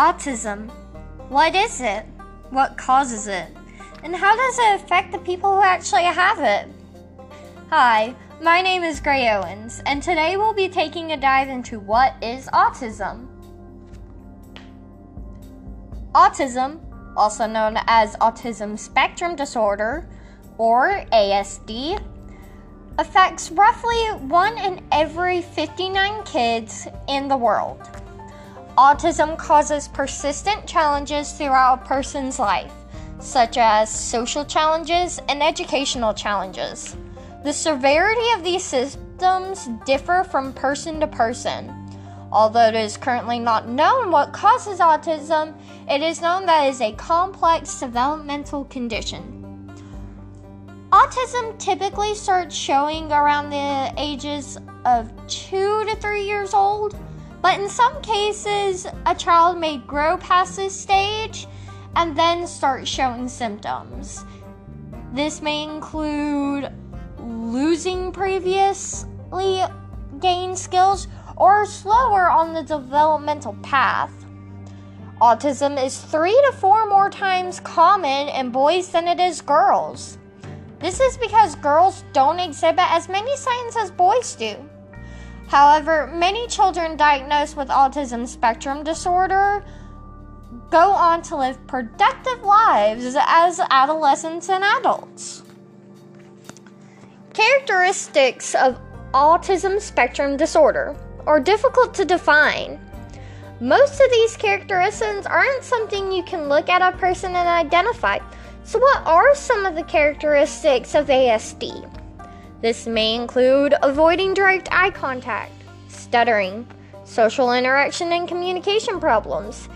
Autism. What is it? What causes it? And how does it affect the people who actually have it? Hi, my name is Gray Owens, and today we'll be taking a dive into what is autism. Autism, also known as autism spectrum disorder or ASD, affects roughly 1 in every 59 kids in the world. Autism causes persistent challenges throughout a person's life, such as social challenges and educational challenges. The severity of these symptoms differ from person to person. Although it is currently not known what causes autism, it is known that it is a complex developmental condition. Autism typically starts showing around the ages of 2 to 3 years old but in some cases, a child may grow past this stage and then start showing symptoms. This may include losing previously gained skills or slower on the developmental path. Autism is three to four more times common in boys than it is girls. This is because girls don't exhibit as many signs as boys do. However, many children diagnosed with autism spectrum disorder go on to live productive lives as adolescents and adults. Characteristics of autism spectrum disorder are difficult to define. Most of these characteristics aren't something you can look at a person and identify. So, what are some of the characteristics of ASD? This may include avoiding direct eye contact, stuttering, social interaction and communication problems,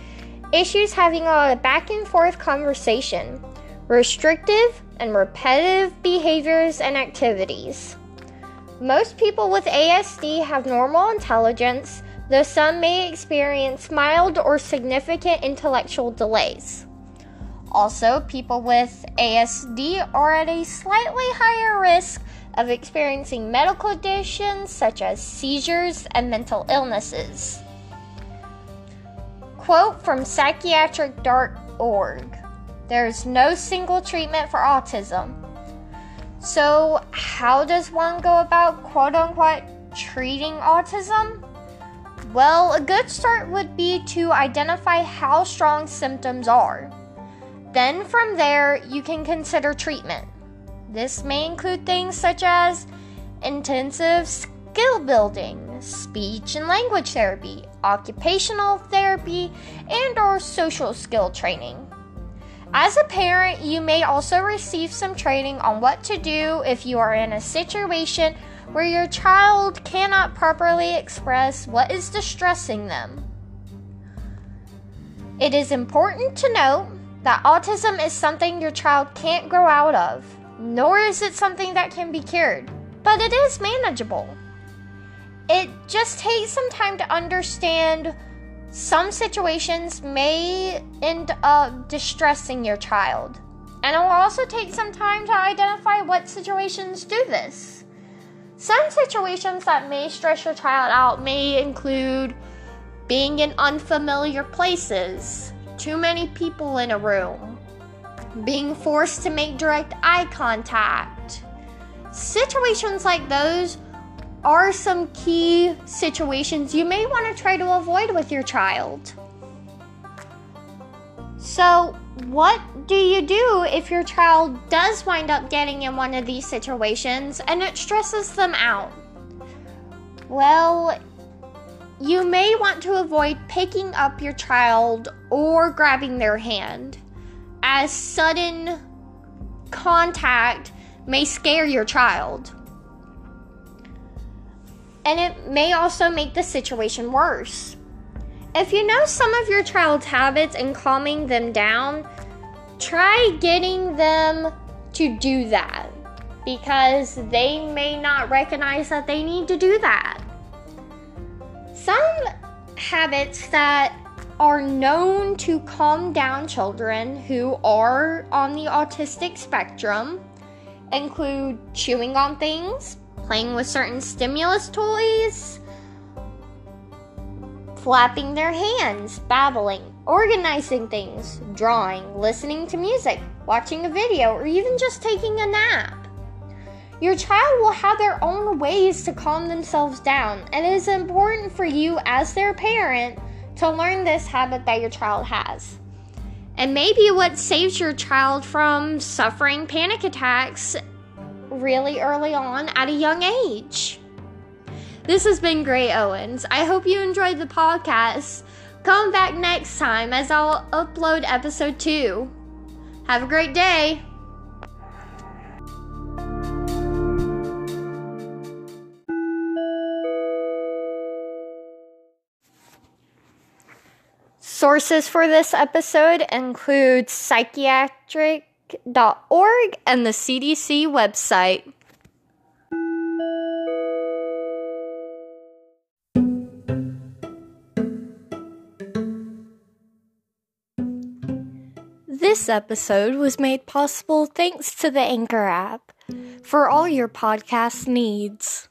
issues having a back and forth conversation, restrictive and repetitive behaviors and activities. Most people with ASD have normal intelligence, though some may experience mild or significant intellectual delays. Also, people with ASD are at a slightly higher risk of experiencing medical conditions such as seizures and mental illnesses. Quote from psychiatric.org There is no single treatment for autism. So, how does one go about quote unquote treating autism? Well, a good start would be to identify how strong symptoms are. Then, from there, you can consider treatment. This may include things such as intensive skill building, speech and language therapy, occupational therapy, and or social skill training. As a parent, you may also receive some training on what to do if you are in a situation where your child cannot properly express what is distressing them. It is important to note that autism is something your child can't grow out of nor is it something that can be cured, but it is manageable. It just takes some time to understand some situations may end up distressing your child. And it will also take some time to identify what situations do this. Some situations that may stress your child out may include being in unfamiliar places, too many people in a room, being forced to make direct eye contact. Situations like those are some key situations you may want to try to avoid with your child. So, what do you do if your child does wind up getting in one of these situations and it stresses them out? Well, you may want to avoid picking up your child or grabbing their hand as sudden contact may scare your child. And it may also make the situation worse. If you know some of your child's habits and calming them down, try getting them to do that because they may not recognize that they need to do that. Some habits that are known to calm down children who are on the autistic spectrum include chewing on things, playing with certain stimulus toys, flapping their hands, babbling, organizing things, drawing, listening to music, watching a video, or even just taking a nap. Your child will have their own ways to calm themselves down, and it is important for you as their parent to learn this habit that your child has. And maybe what saves your child from suffering panic attacks really early on at a young age. This has been Gray Owens. I hope you enjoyed the podcast. Come back next time as I'll upload episode 2. Have a great day. Sources for this episode include psychiatric.org and the CDC website. This episode was made possible thanks to the Anchor app for all your podcast needs.